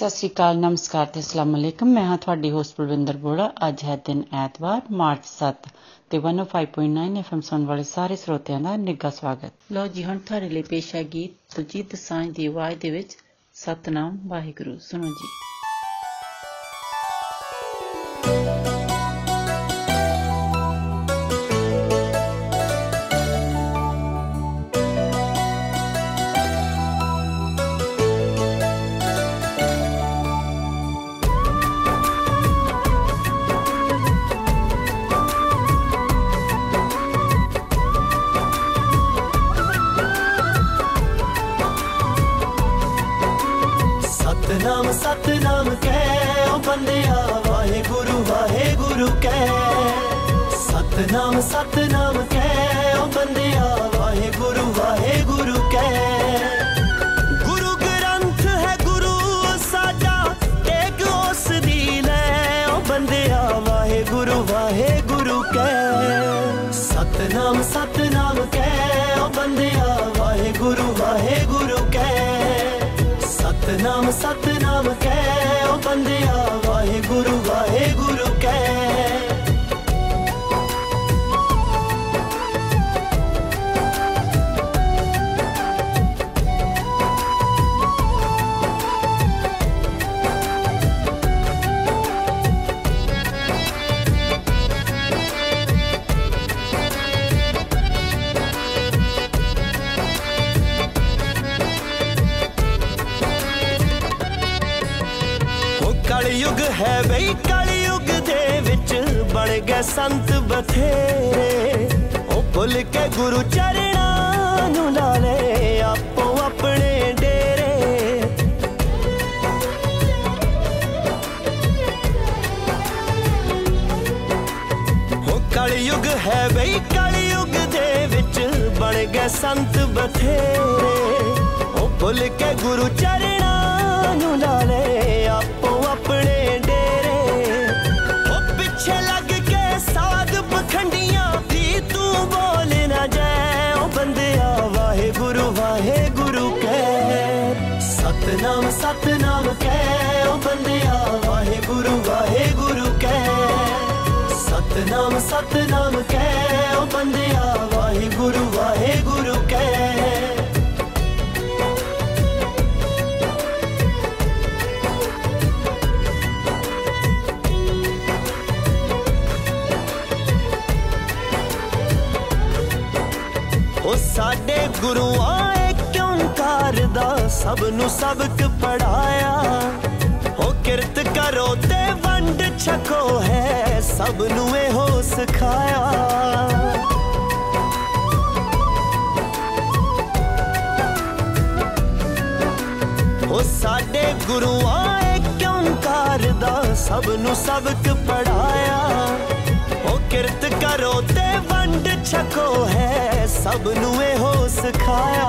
ਸਤਿ ਸ੍ਰੀ ਅਕਾਲ, ਨਮਸਕਾਰ ਤੇ ਅਸਲਾਮ ਅਲੈਕਮ। ਮੈਂ ਹਾਂ ਤੁਹਾਡੀ ਹੋਸਟ ਬਲਵਿੰਦਰ ਬੋੜਾ। ਅੱਜ ਹੈ ਦਿਨ ਐਤਵਾਰ, ਮਾਰਚ 7 ਤੇ 105.9 ਐਫਐਮ ਸੁਣ ਵਾਲੇ ਸਾਰੇ ਸਰੋਤਿਆਂ ਦਾ ਨਿੱਘਾ ਸਵਾਗਤ। ਲੋ ਜੀ, ਹੁਣ ਤੁਹਾਡੇ ਲਈ ਪੇਸ਼ ਹੈ ਗੀਤ ਤੁਜੀਤ ਸਾਂਝ ਦੀ ਆਵਾਜ਼ ਦੇ ਵਿੱਚ ਸਤਨਾਮ ਵਾਹਿਗੁਰੂ। ਸੁਣੋ ਜੀ। ਉਹ ਭੁੱਲ ਕੇ ਗੁਰੂ ਚਰਣਾ ਨੂੰ ਲਾ ਲੈ, ਆਪੋ ਆਪਣੇ ਡੇਰੇ। ਹੋ ਕਲਯੁਗ ਹੈ ਬਈ, ਕਲਯੁਗ ਦੇ ਵਿੱਚ ਬਣ ਗਏ ਸੰਤ ਬਥੇਰੇ। ਉਹ ਭੁੱਲ ਕੇ ਗੁਰੂ ਚਰਣਾ ਨੂੰ ਲਾ ਲੈ, ਆਪੋ ਸਤਨਾਮ ਸਤਨਾਮ ਕਹਿ ਉਹ ਬੰਦਿਆ। ਵਾਹਿਗੁਰੂ ਵਾਹਿਗੁਰੂ ਕਹਿ। ਸਤਨਾਮ ਸਤਨਾਮ ਕਹਿ ਉਹ ਬੰਦਿਆ। ਵਾਹਿਗੁਰੂ ਵਾਹਿਗੁਰੂ ਕਹਿ। ਉਹ ਸਾਡੇ ਗੁਰੂਆਂ ਏ ਕਿਉਂ ਕਰਦਾ ਸਭ ਨੂੰ ਸਬਕ ਪੜਾਇਆ। ਉਹ ਕਿਰਤ ਕਰੋ ਤੇ ਵੰਡ ਛਕੋ ਹੈ, ਸਭ ਨੂੰ ਇਹੋ ਸਿਖਾਇਆ। ਉਹ ਸਾਡੇ ਗੁਰੂਆਂ ਏ ਕਿਉਂ ਕਰਦਾ, ਸਭ ਨੂੰ ਸਬਕ ਪੜਾਇਆ। ਉਹ ਕਿਰਤ ਕਰੋ ਤੇ ਵੰਡ ਛਕੋ ਹੈ, ਸਭ ਨੂੰ ਇਹੋ ਸਿਖਾਇਆ।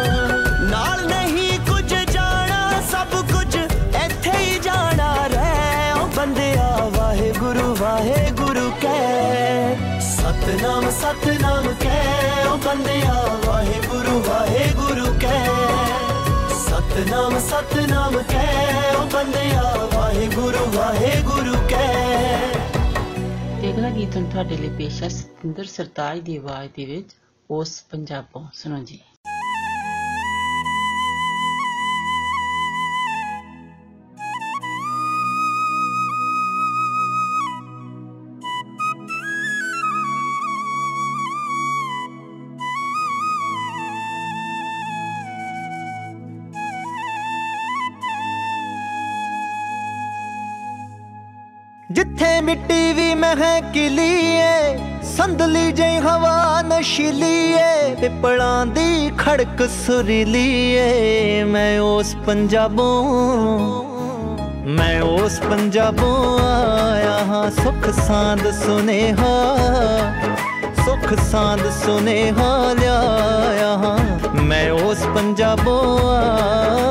ਬੰਦਿਆ ਵਾਹਿਗੁਰੂ ਵਾਹਿਗੁਰੂ ਕਹਿ। ਸਤਨਾਮ ਸਤਨਾਮ ਕਹਿ, ਉਹ ਬੰਦਿਆ ਵਾਹਿਗੁਰੂ ਵਾਹਿਗੁਰੂ ਕਹਿ। ਤੇ ਅਗਲਾ ਗੀਤ ਹੁਣ ਤੁਹਾਡੇ ਲਈ ਪੇਸ਼ ਹੈ ਸਤਿੰਦਰ ਸਰਤਾਜ ਦੀ ਆਵਾਜ਼ ਦੇ ਵਿੱਚ, ਉਸ ਪੰਜਾਬੋਂ। ਸੁਣੋ ਜੀ। ਜਿੱਥੇ ਮਿੱਟੀ ਵੀ ਮਹਿਕਲੀ ਏ ਸੰਦਲੀ ਜਈ ਹਵਾ ਨਸ਼ੀਲੀ ਏ ਪਿਪਲਾਂ ਦੀ ਖੜਕ ਸੁਰੀਲੀ ਏ ਮੈਂ ਉਸ ਪੰਜਾਬੋਂ, ਮੈਂ ਉਸ ਪੰਜਾਬੋਂ ਆਇਆ ਹਾਂ, ਸੁਖ ਸਾਂਦ ਸੁਨੇਹਾ, ਸੁਖ ਸਾਂਦ ਸੁਨੇਹਾ ਲਿਆਇਆ ਹਾਂ। ਮੈਂ ਉਸ ਪੰਜਾਬੋਂ ਆਇਆ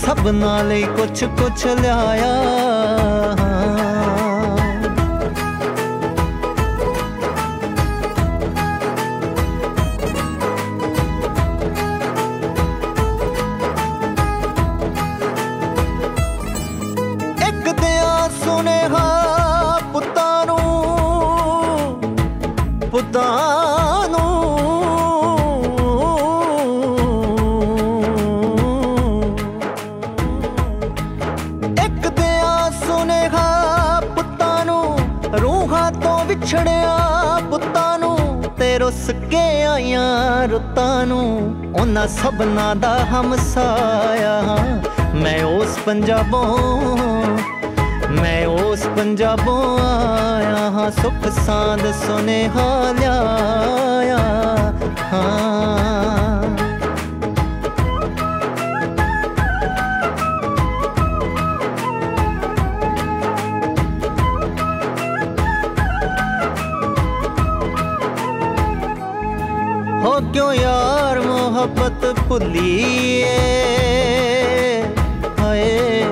ਸਭਨਾਂ ਲਈ ਕੁਛ ਕੁਛ ਲਿਆਇਆ ਉਹਨਾਂ ਸਭਨਾਂ ਦਾ ਹਮਸਾਇਆ ਹਾਂ। ਮੈਂ ਉਸ ਪੰਜਾਬੋਂ, ਮੈਂ ਉਸ ਪੰਜਾਬੋਂ ਆਇਆ ਹਾਂ। ਸੁਖ ਸਾਂਦ ਸੁਨੇਹਾ ਲਿਆਇਆ ਹਾਂ। ਹੋ ਕਿਉਂ ਯਾਰ? ਮੁਹੱਬਤ ਭੁੱਲੀਏ। ਹਾਏ।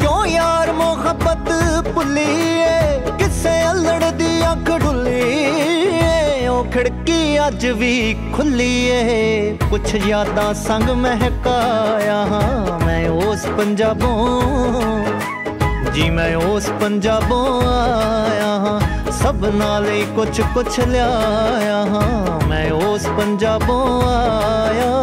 ਕਿਉਂ ਯਾਰ ਮੁਹੱਬਤ ਭੁੱਲੀਏ? ਕਿਸੇ ਅਲੜ ਦੀ ਅੱਖ ਢੁੱਲੀਏ ਉਹ ਖਿੜਕੀ ਅੱਜ ਵੀ ਖੁੱਲੀ ਏ ਕੁਛ ਯਾਦਾਂ ਸੰਗ ਮਹਿਕਾਇਆ ਹਾਂ ਮੈਂ ਉਸ ਪੰਜਾਬੋਂ। ਜੀ ਮੈਂ ਉਸ ਪੰਜਾਬੋਂ ਆਇਆ ਹਾਂ। ਸਭ ਨਾਲੇ ਕੁਛ ਕੁਛ ਲਿਆਇਆ ਹਾਂ ਮੈਂ ਉਸ ਪੰਜਾਬੋਂ ਆਇਆ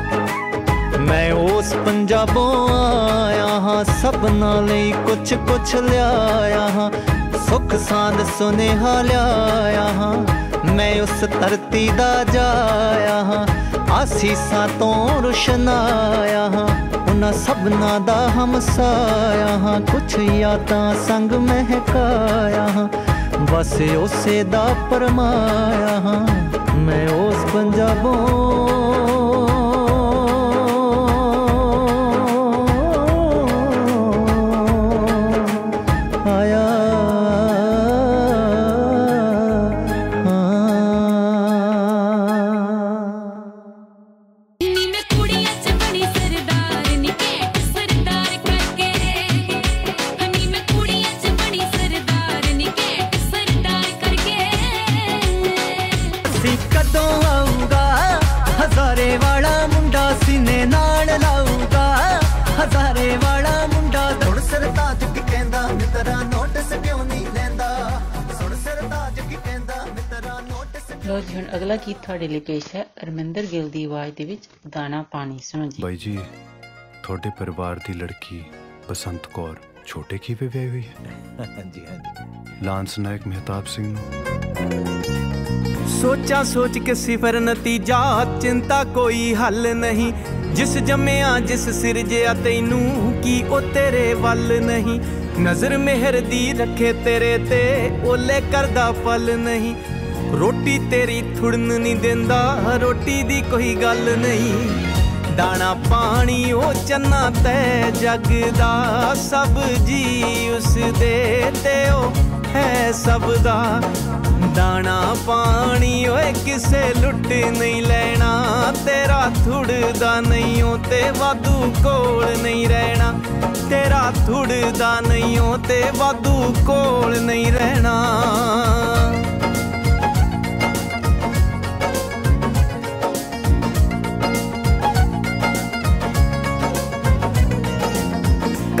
ਮੈਂ ਉਸ ਪੰਜਾਬੋਂ ਆਇਆ ਹਾਂ ਸਭਨਾਂ ਲਈ ਕੁਛ ਕੁਛ ਲਿਆਇਆ ਹਾਂ। ਸੁਖ ਸਾਂਦ ਸੁਨੇਹਾ ਲਿਆਇਆ ਹਾਂ, ਮੈਂ ਉਸ ਧਰਤੀ ਦਾ ਜਾਇਆ ਹਾਂ। ਆਸੀਸਾਂ ਤੋਂ ਰੁਸ਼ਨਾਇਆ ਹਾਂ, ਉਹਨਾਂ ਸਭਨਾਂ ਦਾ ਹਮਸਾਇਆ ਹਾਂ। ਕੁਛ ਯਾਦਾਂ ਸੰਗ ਮਹਿਕਾਇਆ ਹਾਂ, ਬਸ ਉਸੇ ਦਾ ਪਰਮਾਇਆ ਹਾਂ। ਮੈਂ ਉਸ ਪੰਜਾਬੋਂ ਅਗਲਾ ਗੀਤ ਤੁਹਾਡੇ ਲਈ ਪੇਸ਼ ਹੈ ਅਰਮਿੰਦਰ ਗਿੱਲ ਦੀ ਆਵਾਜ਼ ਦੇ ਵਿੱਚ ਦਾਣਾ ਪਾਣੀ ਸੁਣੋ ਜੀ। ਬਾਈ ਜੀ ਤੁਹਾਡੇ ਪਰਿਵਾਰ ਦੀ ਲੜਕੀ ਬਸੰਤ ਕੌਰ ਛੋਟੇ ਕੀਵੇ ਵਿਆਹੀ ਹੋਈ ਹੈ? ਹਾਂਜੀ ਹਾਂਜੀ। ਲਾਂਸ ਨਾਇਕ ਮਹਿਤਾਬ ਸਿੰਘ ਨੂੰ। ਸੋਚਾਂ ਸੋਚ ਕੇ ਸਿਫਰ ਨਤੀਜਾ ਚਿੰਤਾ ਕੋਈ ਹੱਲ ਨਹੀਂ। ਜਿਸ ਜੰਮਿਆ ਜਿਸ ਸਿਰਜਿਆ ਤੈਨੂੰ ਕੀ ਉਹ ਤੇਰੇ ਵੱਲ ਨਹੀਂ? ਨਜ਼ਰ ਮਿਹਰ ਦੀ ਰੱਖੇ ਤੇਰੇ ਤੇ ਓਲੇ ਕਰਦਾ ਫਲ ਨਹੀਂ। ਰੋਟੀ ਤੇਰੀ ਥੁੜਨ ਨਹੀਂ ਦਿੰਦਾ, ਰੋਟੀ ਦੀ ਕੋਈ ਗੱਲ ਨਹੀਂ। ਦਾਣਾ ਪਾਣੀ ਉਹ ਚੰਨਾ ਤੈ ਜਗ ਦਾ ਸਭ ਜੀ ਉਸ ਦੇ ਤੇ ਉਹ ਹੈ ਸਭ ਦਾ। ਦਾਣਾ ਪਾਣੀ ਓਏ ਕਿਸੇ ਲੁੱਟ ਨਹੀਂ ਲੈਣਾ, ਤੇਰਾ ਥੁੜਦਾ ਨਹੀਂ ਓ ਤੇ ਵਾਧੂ ਕੋਲ ਨਹੀਂ ਰਹਿਣਾ। ਤੇਰਾ ਥੁੜਦਾ ਨਹੀਂ ਓ ਤੇ ਵਾਧੂ ਕੋਲ ਨਹੀਂ ਰਹਿਣਾ।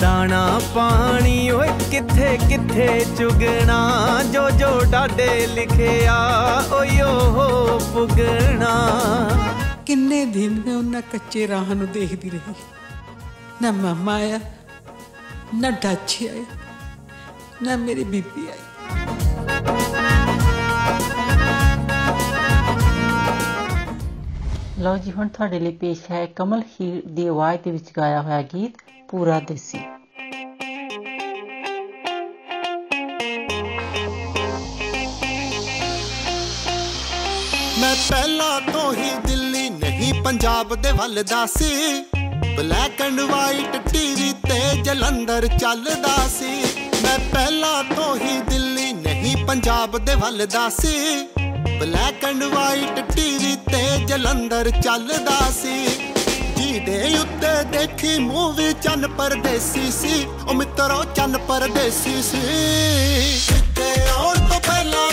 ਦਾਣਾ ਪਾਣੀ ਓਏ ਕਿੱਥੇ ਕਿੱਥੇ ਚੁਗਣਾ? ਜੋ ਜੋ ਡਾਡੇ ਲਿਖਿਆ ਓਯੋ ਹੋ ਪੁਗਣਾ। ਕਿੰਨੇ ਦਿਨ ਮੈਂ ਉਹਨਾਂ ਕੱਚੇ ਰਾਹ ਨੂੰ ਦੇਖਦੀ ਰਹੀ। ਨਾ ਮਾਮਾ ਆਇਆ ਨਾ ਡਾਚੀ ਆਈ ਨਾ ਮੇਰੀ ਬੀਬੀ ਆਈ। ਲਓ ਜੀ ਹੁਣ ਤੁਹਾਡੇ ਲਈ ਪੇਸ਼ ਹੈ ਕਮਲ ਹੀਰ ਦੀ ਆਵਾਜ਼ ਦੇ ਵਿੱਚ ਗਾਇਆ ਹੋਇਆ ਗੀਤ। ਪੂਰਾ ਦੇਸੀ। ਮੈਂ ਪਹਿਲਾਂ ਤੋਂ ਹੀ ਦਿੱਲੀ ਨਹੀਂ, ਪੰਜਾਬ ਦੇ ਵੱਲ ਦਾ ਸੀ। ਬਲੈਕ ਐਂਡ ਵਾਈਟ ਟੀਵੀ ਤੇ ਜਲੰਧਰ ਚੱਲਦਾ ਸੀ। ਮੈਂ ਪਹਿਲਾਂ ਤੋਂ ਹੀ ਦਿੱਲੀ ਨਹੀਂ, ਪੰਜਾਬ ਦੇ ਵੱਲ ਦਾ ਸੀ। ਬਲੈਕ ਐਂਡ ਵਾਈਟ ਟੀਵੀ ਤੇ ਜਲੰਧਰ ਚੱਲਦਾ ਸੀ। ਜਿਹਦੇ ਉੱਤੇ ਦੇਖੀ ਮੂਵੀ ਚੰਨ ਪਰਦੇਸੀ ਸੀ, ਉਹ ਮਿੱਤਰੋ ਚੰਨ ਪਰਦੇਸੀ ਸੀ। ਤੇ ਆਉਣ ਤੋਂ ਪਹਿਲਾਂ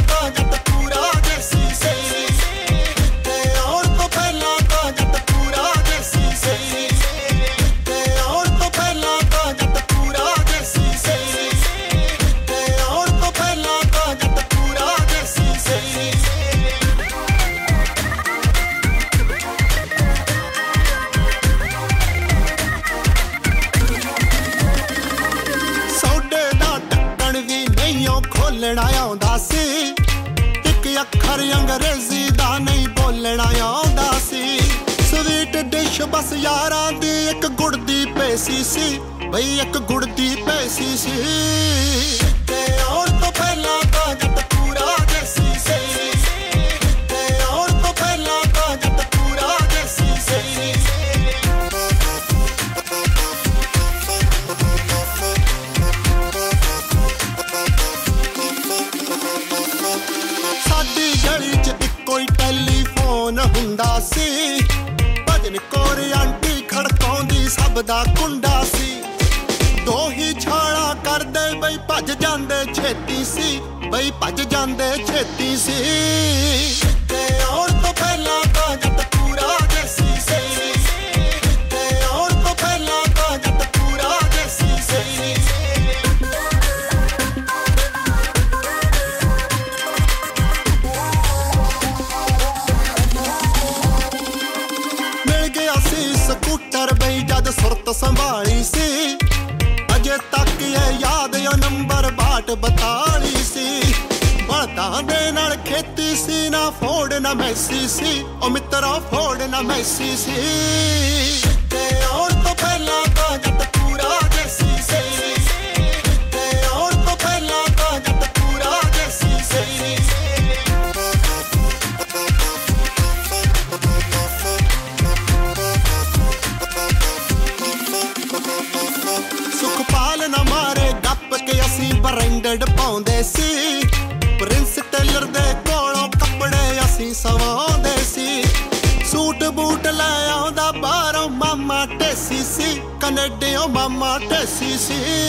see.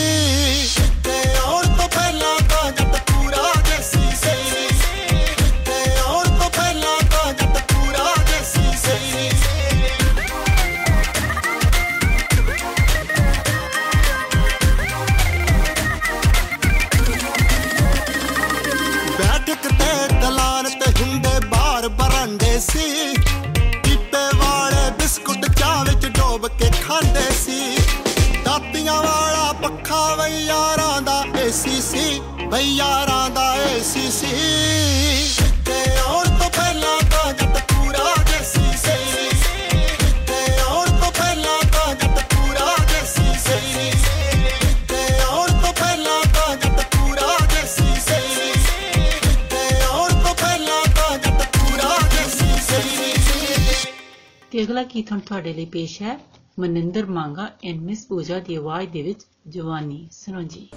ਲਈ ਪੇਸ਼ ਹੈ ਮਨਿੰਦਰ ਮੰਗਾ ਐਂਡ ਮਿਸ ਪੂਜਾ ਦੀ ਆਵਾਜ਼ ਦੇ ਵਿੱਚ ਜਵਾਨੀ ਸੁਣੋ ਜੀ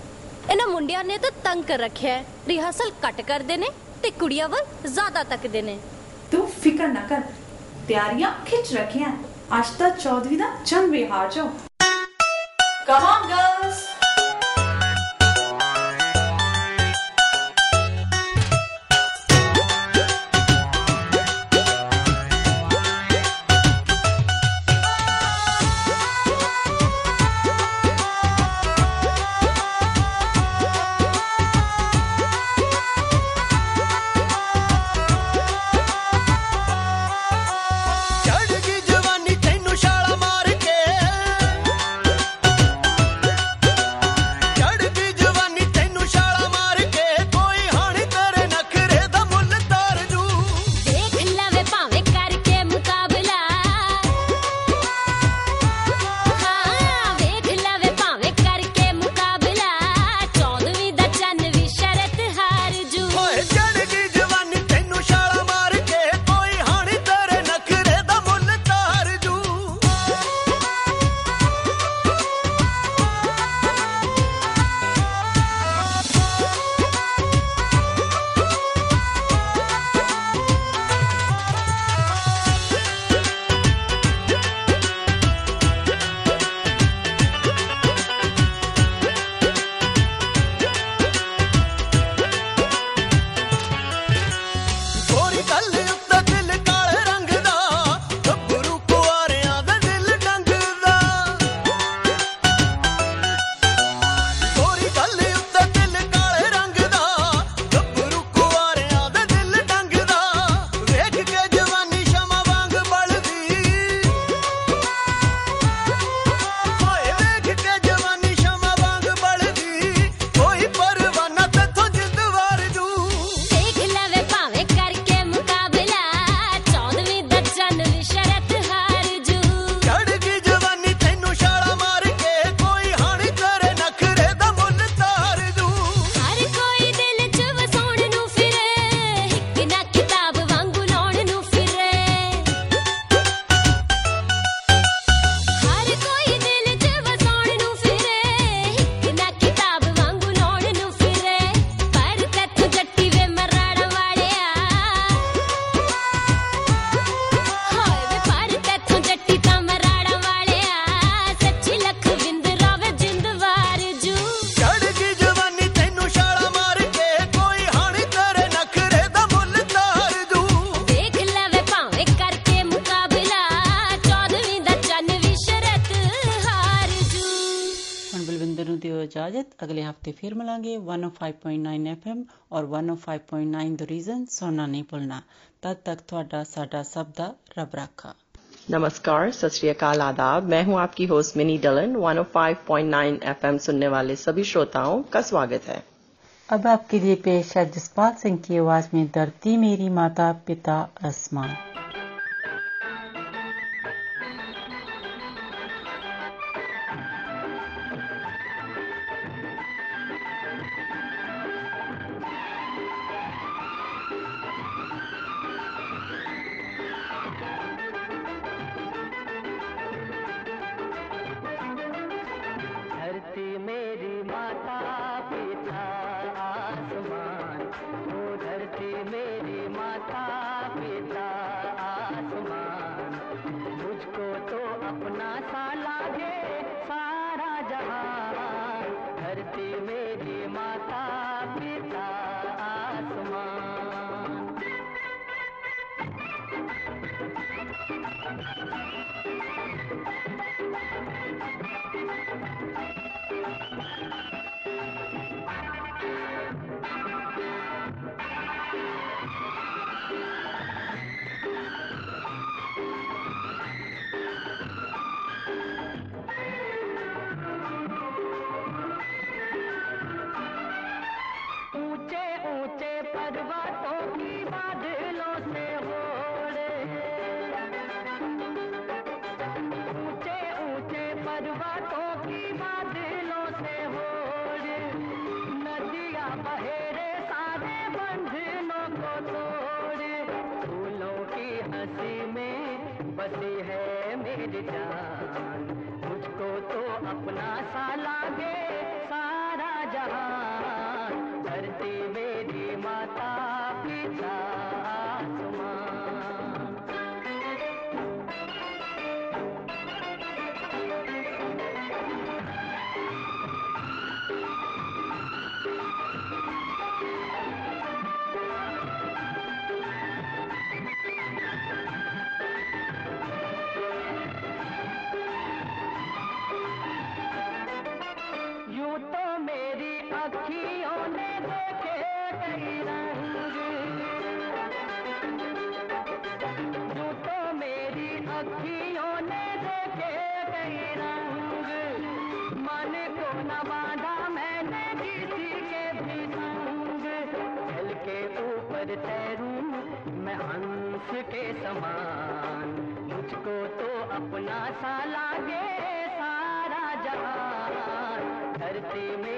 ਇਹਨਾਂ ਮੁੰਡਿਆਂ ਨੇ ਤਾਂ ਤੰਗ ਕਰ ਰੱਖਿਆ ਹੈ। ਰਿਹਰਸਲ ਕੱਟ ਕਰਦੇ ਨੇ ਤੇ ਕੁੜੀਆਂ ਵੱਲ ਜ਼ਿਆਦਾ ਤੱਕਦੇ ਨੇ। ਤੂੰ ਫਿਕਰ ਨਾ ਕਰ। ਤਿਆਰੀਆਂ ਖਿੱਚ ਰੱਖੀਆਂ। ਆਸ਼ਤਾ ਚੌਧਰੀ ਦਾ ਚੰਦ ਵਿਹਾਰ ਚੋ ਕਮ ਆਨ ਗਰਲਸ हफ़्ते फिर मिलेंगे 105.9 एफएम और 105.9 द रीजन सुनना नहीं भूलना। तब तक ਤੁਹਾਡਾ साडा ਸਭ ਦਾ ਰੱਬ ਰਾਖਾ नमस्कार सत आदाब। मैं हूँ आपकी होस्ट मिनी डलन। 105.9 एफएम सुनने वाले सभी श्रोताओं का स्वागत है। अब आपके लिए पेश है जसपाल सिंह की आवाज़ में धरती मेरी माता पिता आसमान। मेरी माता पिता आसमान। ओ धरती मेरी माता पिता आसमान। मुझको तो अपना सा मेरी जान न मैंने किसी के भी संग। जल के ऊपर तैरूं मैं हंस के समान। मुझको तो अपना सा लागे सारा जहान। धरती मेरी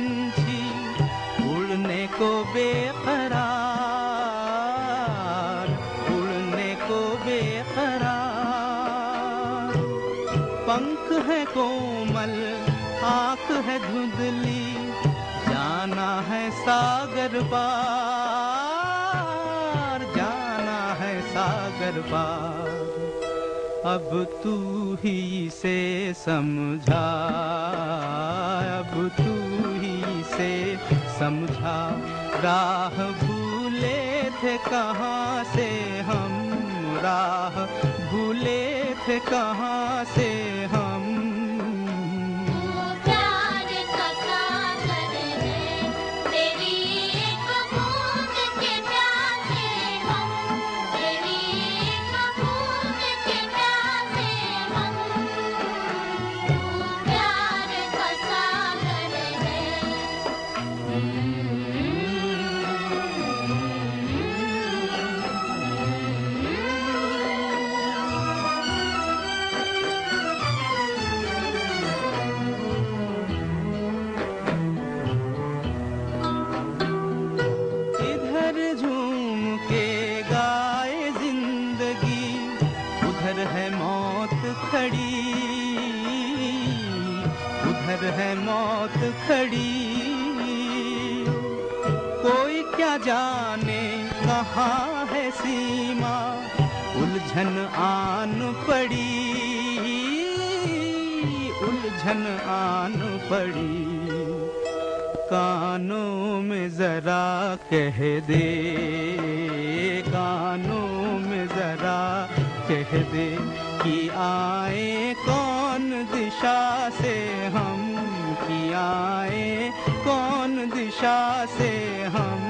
पंछी उड़ने को बेकरार उड़ने को बेकरार पंख है कोमल, आँख है धुंधली, जाना है सागर पार, जाना है सागर पार। अब तू ही से समझा, अब तू से समझा राह भूले थे कहाँ से हम? राह भूले थे कहाँ से हम? जाने कहाँ है सीमा? उलझन आन पड़ी, उलझन आन पड़ी। कानों में जरा कह दे, कानों में जरा कह दे कि आए कौन दिशा से हम, कि आए कौन दिशा से हम।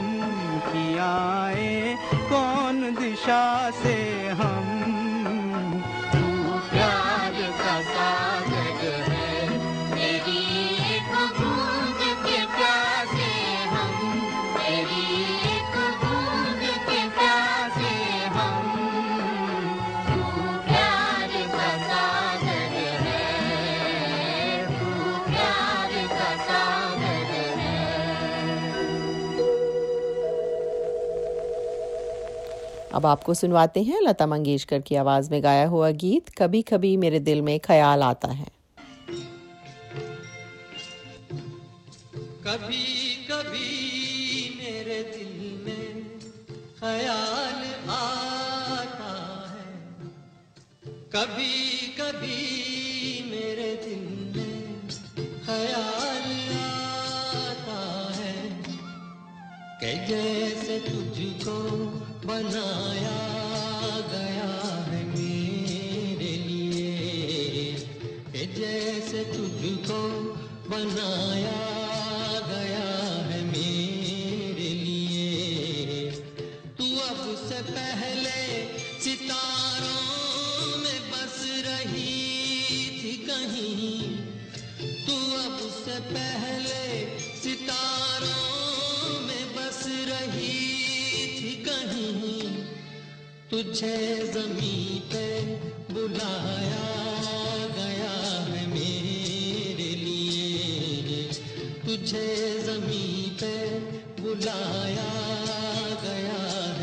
आए कौन दिशा से हम अब आपको सुनवाते हैं लता मंगेशकर की आवाज़ में गाया हुआ गीत कभी कभी मेरे दिल में ख्याल आता है। कभी कभी मेरे दिल में ख्याल आता है। कभी कभी मेरे दिल में ख्याल आता है। कि जैसे तुझको बनाया गया है मेरे लिए। जैसे तुझको बनाया तुझे जमी पे बुलाया गया है मेरे लिए। तुझे जमी पे बुलाया गया है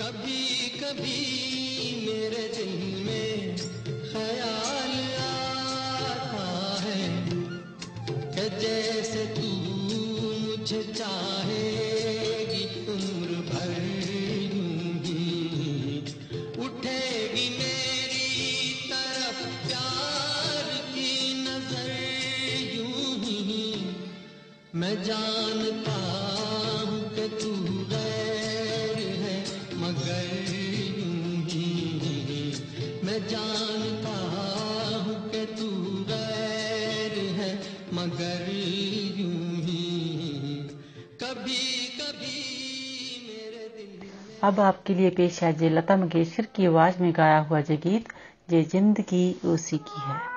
कभी कभी अब आपके लिए पेश है जय लता मंगेशकर की आवाज़ में गाया हुआ जय गीत जय ज़िंदगी उसी की है।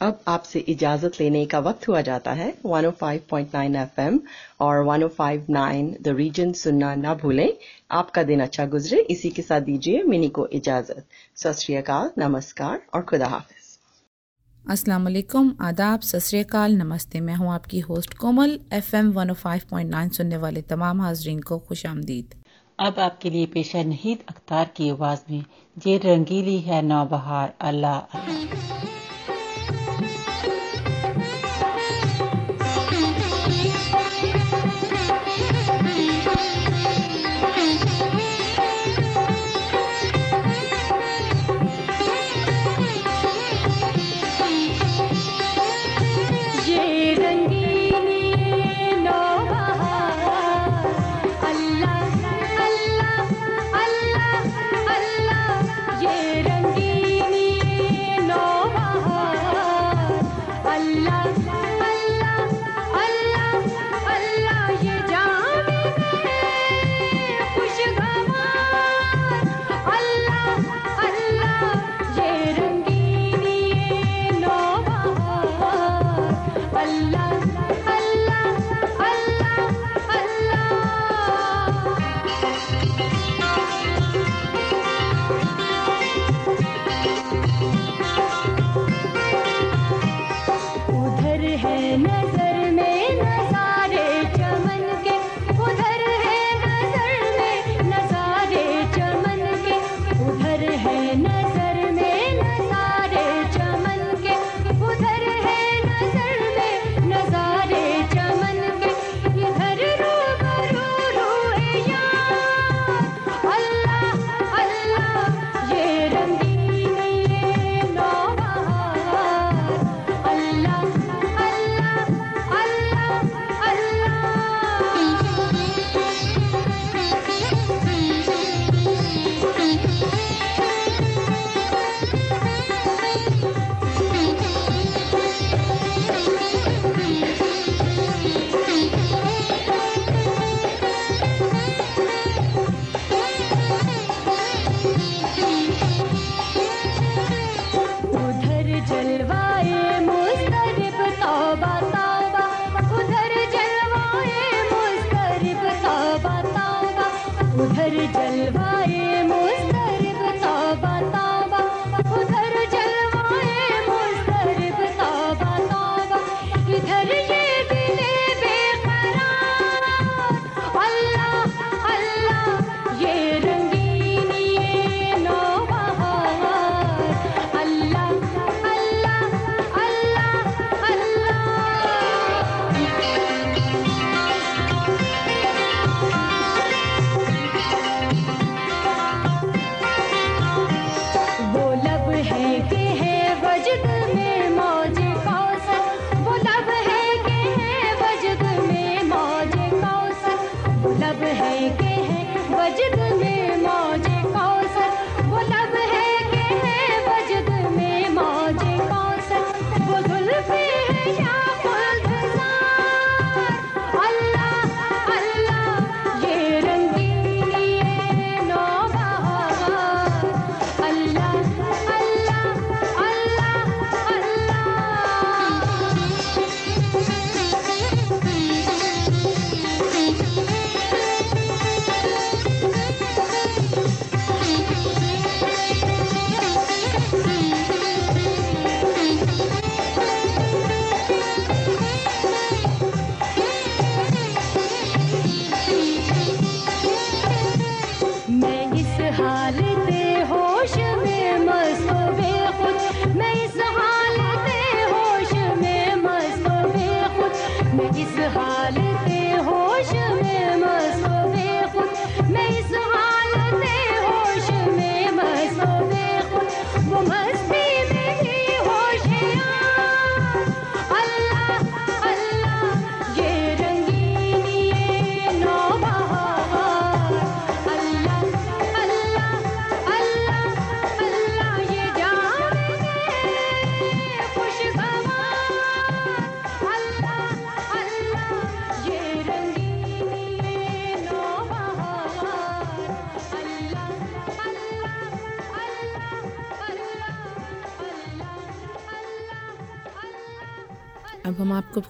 अब आपसे इजाज़त लेने का वक्त हुआ जाता है। 105.9 एफएम और 105.9 द रीजन सुनना ना भूलें। आपका दिन अच्छा गुजरे। इसी के साथ दीजिए मिनी को इजाज़त। सत नमस्कार और खुदा हाफिज। अस्सलाम वालेकुम। आदाब। सत नमस्ते। मैं हूँ आपकी होस्ट कोमल। एफएम 105.9 सुनने वाले तमाम हाजरीन को खुश आमदीद। अब आपके लिए पेशा है नहीद अख्तार की आवाज़ में जे रंगीली है नौबहार। अल्लाह।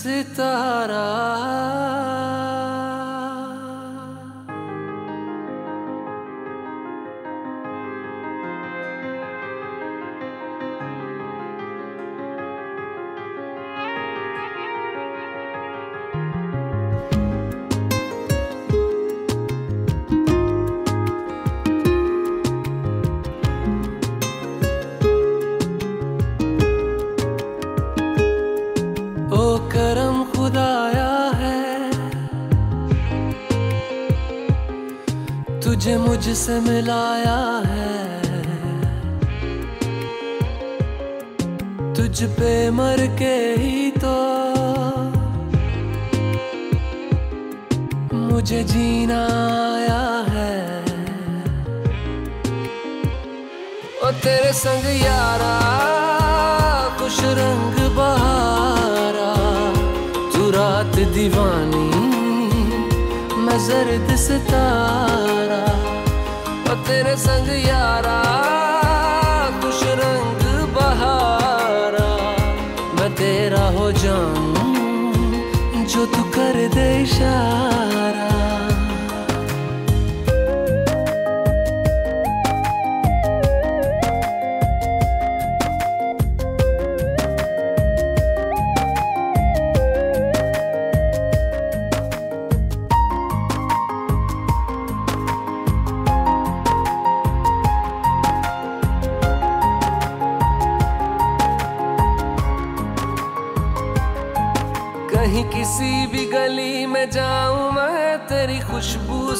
सितारा। तुझे मुझसे मिलाया है। तुझ पे मर के ही तो मुझे जीना आया है। ओ तेरे संग यारा, खुश रंग बहारा, तू रात दीवानी, मैं जर्द सितारा। तेरे संग यारा, खुश रंग बहारा। मैं तेरा हो जाऊँ, जो तू कर दे इशारा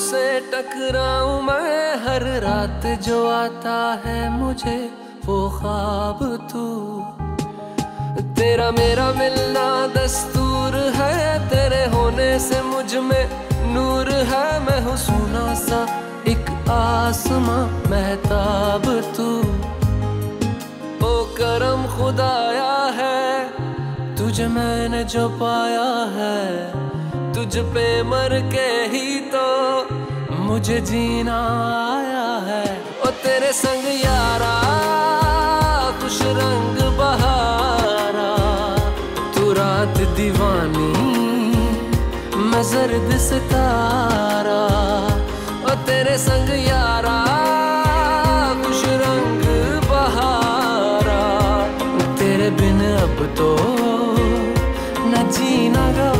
से टकराऊं मैं, हर रात जो आता है मुझे, वो ख्वाब तू। तेरा मेरा मिलना दस्तूर है, तेरे होने से मुझमें नूर है। मैं हूँ सोना सा एक आसमां, महताब तू। ओ करम खुदाया है, तुझे मैंने जो पाया है। तुझ पे मर के ही तो मुझे जीना आया है। ओ तेरे संग यारा, खुश रंग बहारा। तू रात दीवानी, मैं जर्द सितारा। ओ तेरे संग यारा रंग बहारा। तेरे बिन अब तो न जीना गवारा।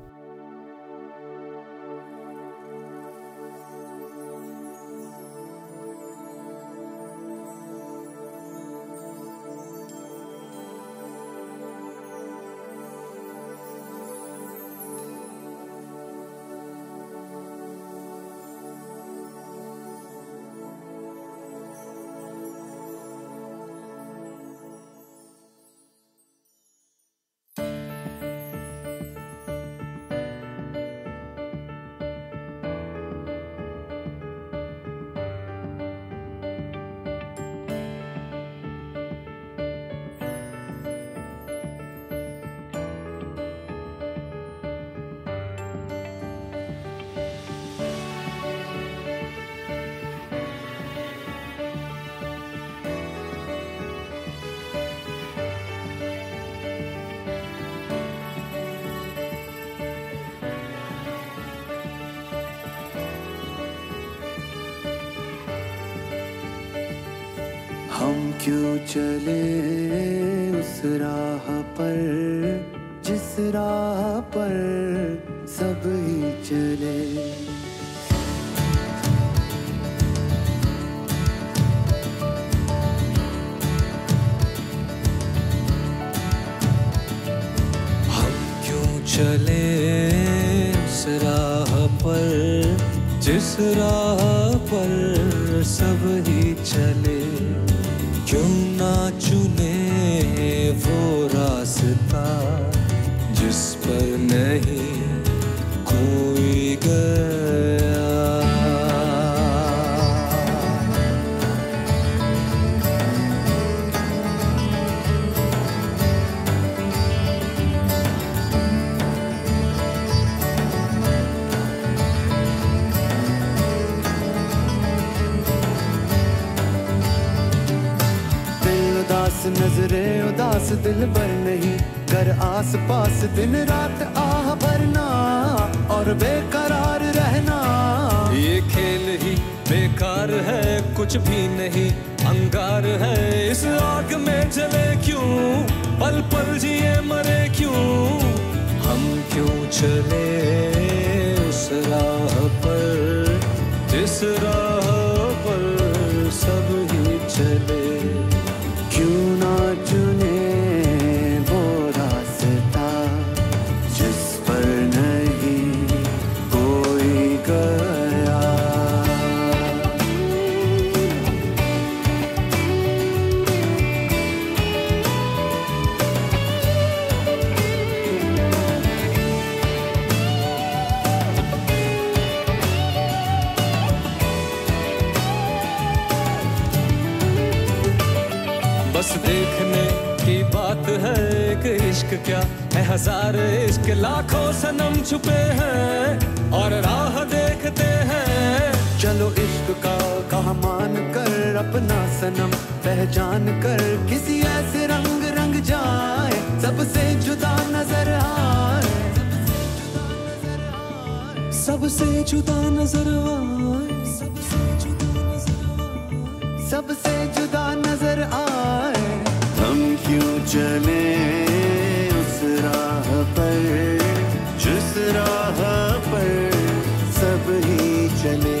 दिन रात आह भरना और बेकरार रहना। ये खेल ही बेकार है, कुछ भी नहीं, अंगार है। इस आग में जले क्यों? पल पल जिए मरे क्यों? हम क्यों चले? छुपे हैं और राह देखते हैं। चलो इश्क का कहा मान कर अपना सनम, पहचान कर किसी ऐसे रंग रंग जाए, सबसे जुदा नज़र आए। सबसे जुदा नज़र आए। सबसे जुदा नज़र आए। हम क्यों चले उस राह पर? राह पर ही चले।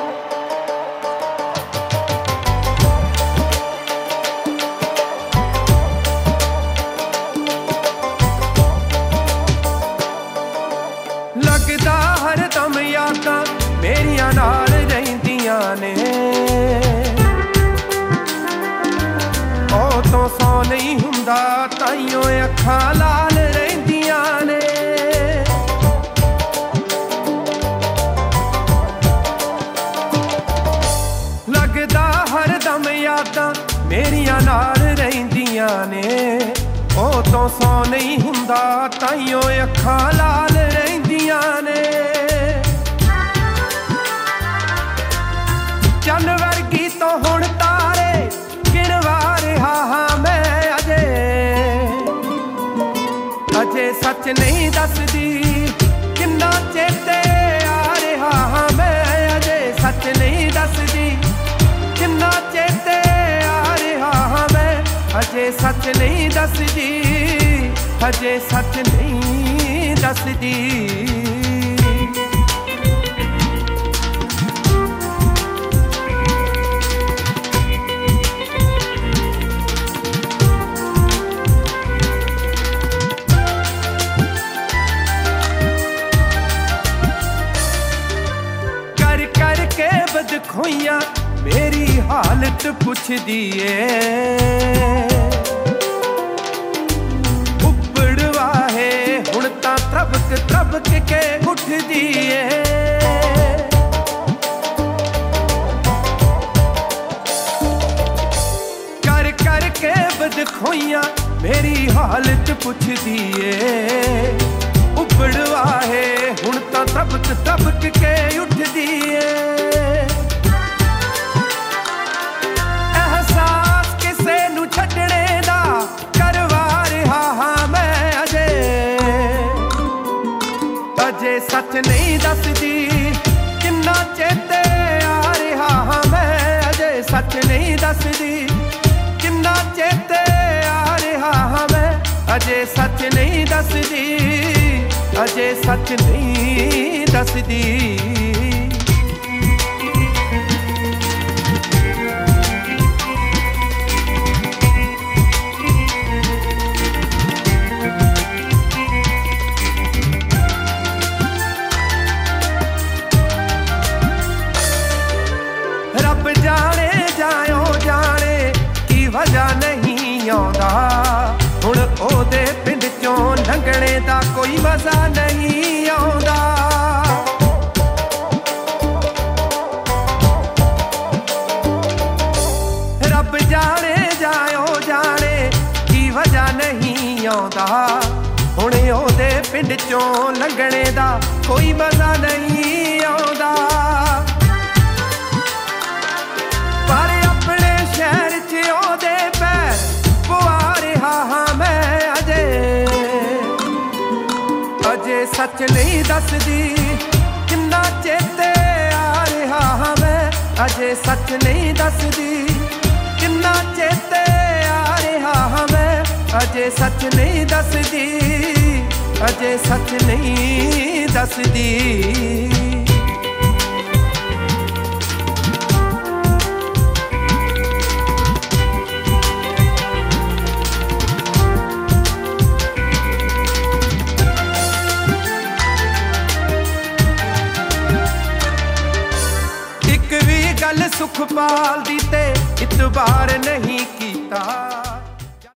ਨਹੀਂ ਹੁੰਦਾ, ਤਾਈਓ ਅੱਖਾਂ ਲਾਲ ਰਹਿੰਦੀਆਂ ਨੇ। ਲੱਗਦਾ ਹਰ ਦਮ ਯਾਦਾਂ ਮੇਰੀਆਂ ਨਾਲ ਰਹਿੰਦੀਆਂ ਨੇ। ਉਹ ਤੋਂ ਸੌ ਨਹੀਂ ਹੁੰਦਾ, ਤਾਈਓ ਅੱਖਾਂ ਲਾਲ ਰਹਿੰਦੀਆਂ ਨੇ। ਚੰਨ ਸੱਚ ਨਹੀਂ ਦੱਸਦੀ। ਕਿੰਨਾ ਚੇਤੇ ਆ ਰਿਹਾ ਹਾਂ ਮੈਂ ਅਜੇ ਸੱਚ ਨਹੀਂ ਦੱਸਦੀ। ਕਿੰਨਾ ਚੇਤੇ ਆ ਰਿਹਾ ਹਾਂ ਮੈਂ ਅਜੇ ਸੱਚ ਨਹੀਂ ਦੱਸਦੀ। ਅਜੇ ਸੱਚ ਨਹੀਂ ਦੱਸਦੀ। हालत खोइया, मेरी हालत पुछ दिए। उबड़वा है हुन ता त्रबक त्रबक के उठ दिए। कर कर के बद खोइया, मेरी हालत पुछ दिए। उबड़वा है हुन ता त्रबक त्रबक के उठ दिए। ਸੱਚ ਨਹੀਂ ਦੱਸਦੀ। ਕਿੰਨਾ ਚੇਤੇ ਆ ਰਿਹਾ ਹਾਂ ਮੈਂ, ਅਜੇ ਸੱਚ ਨਹੀਂ ਦੱਸਦੀ। ਕਿੰਨਾ ਚੇਤੇ ਆ ਰਿਹਾ ਹਾਂ ਮੈਂ, ਅਜੇ ਸੱਚ ਨਹੀਂ ਦੱਸਦੀ। ਅਜੇ ਸੱਚ ਨਹੀਂ ਦੱਸਦੀ। ਦਾ ਕੋਈ ਮਜ਼ਾ ਨਹੀਂ ਆਉਂਦਾ। ਰੱਬ ਜਾਣੇ ਜਾਇਓ ਜਾਣੇ, ਕੀ ਵਜ੍ਹਾ ਨਹੀਂ ਆਉਂਦਾ। ਹੁਣ ਉਹਦੇ ਪਿੰਡ ਚੋਂ ਲੰਘਣੇ ਦਾ ਕੋਈ ਮਜ਼ਾ ਨਹੀਂ ਸੱਚ ਨਹੀਂ ਦੱਸਦੀ। ਕਿੰਨਾ ਚੇਤੇ ਆ ਰਿਹਾ ਹਾਂ ਮੈਂ, ਅਜੇ ਸੱਚ ਨਹੀਂ ਦੱਸਦੀ। ਕਿੰਨਾ ਚੇਤੇ ਆ ਰਿਹਾ ਹਾਂ ਮੈਂ, ਅਜੇ ਸੱਚ ਨਹੀਂ ਦੱਸਦੀ। ਅਜੇ ਸੱਚ ਨਹੀਂ ਦੱਸਦੀ। ਸੁਖਪਾਲ ਦੀ ਤੇ ਇਤਬਾਰ ਨਹੀਂ ਕੀਤਾ।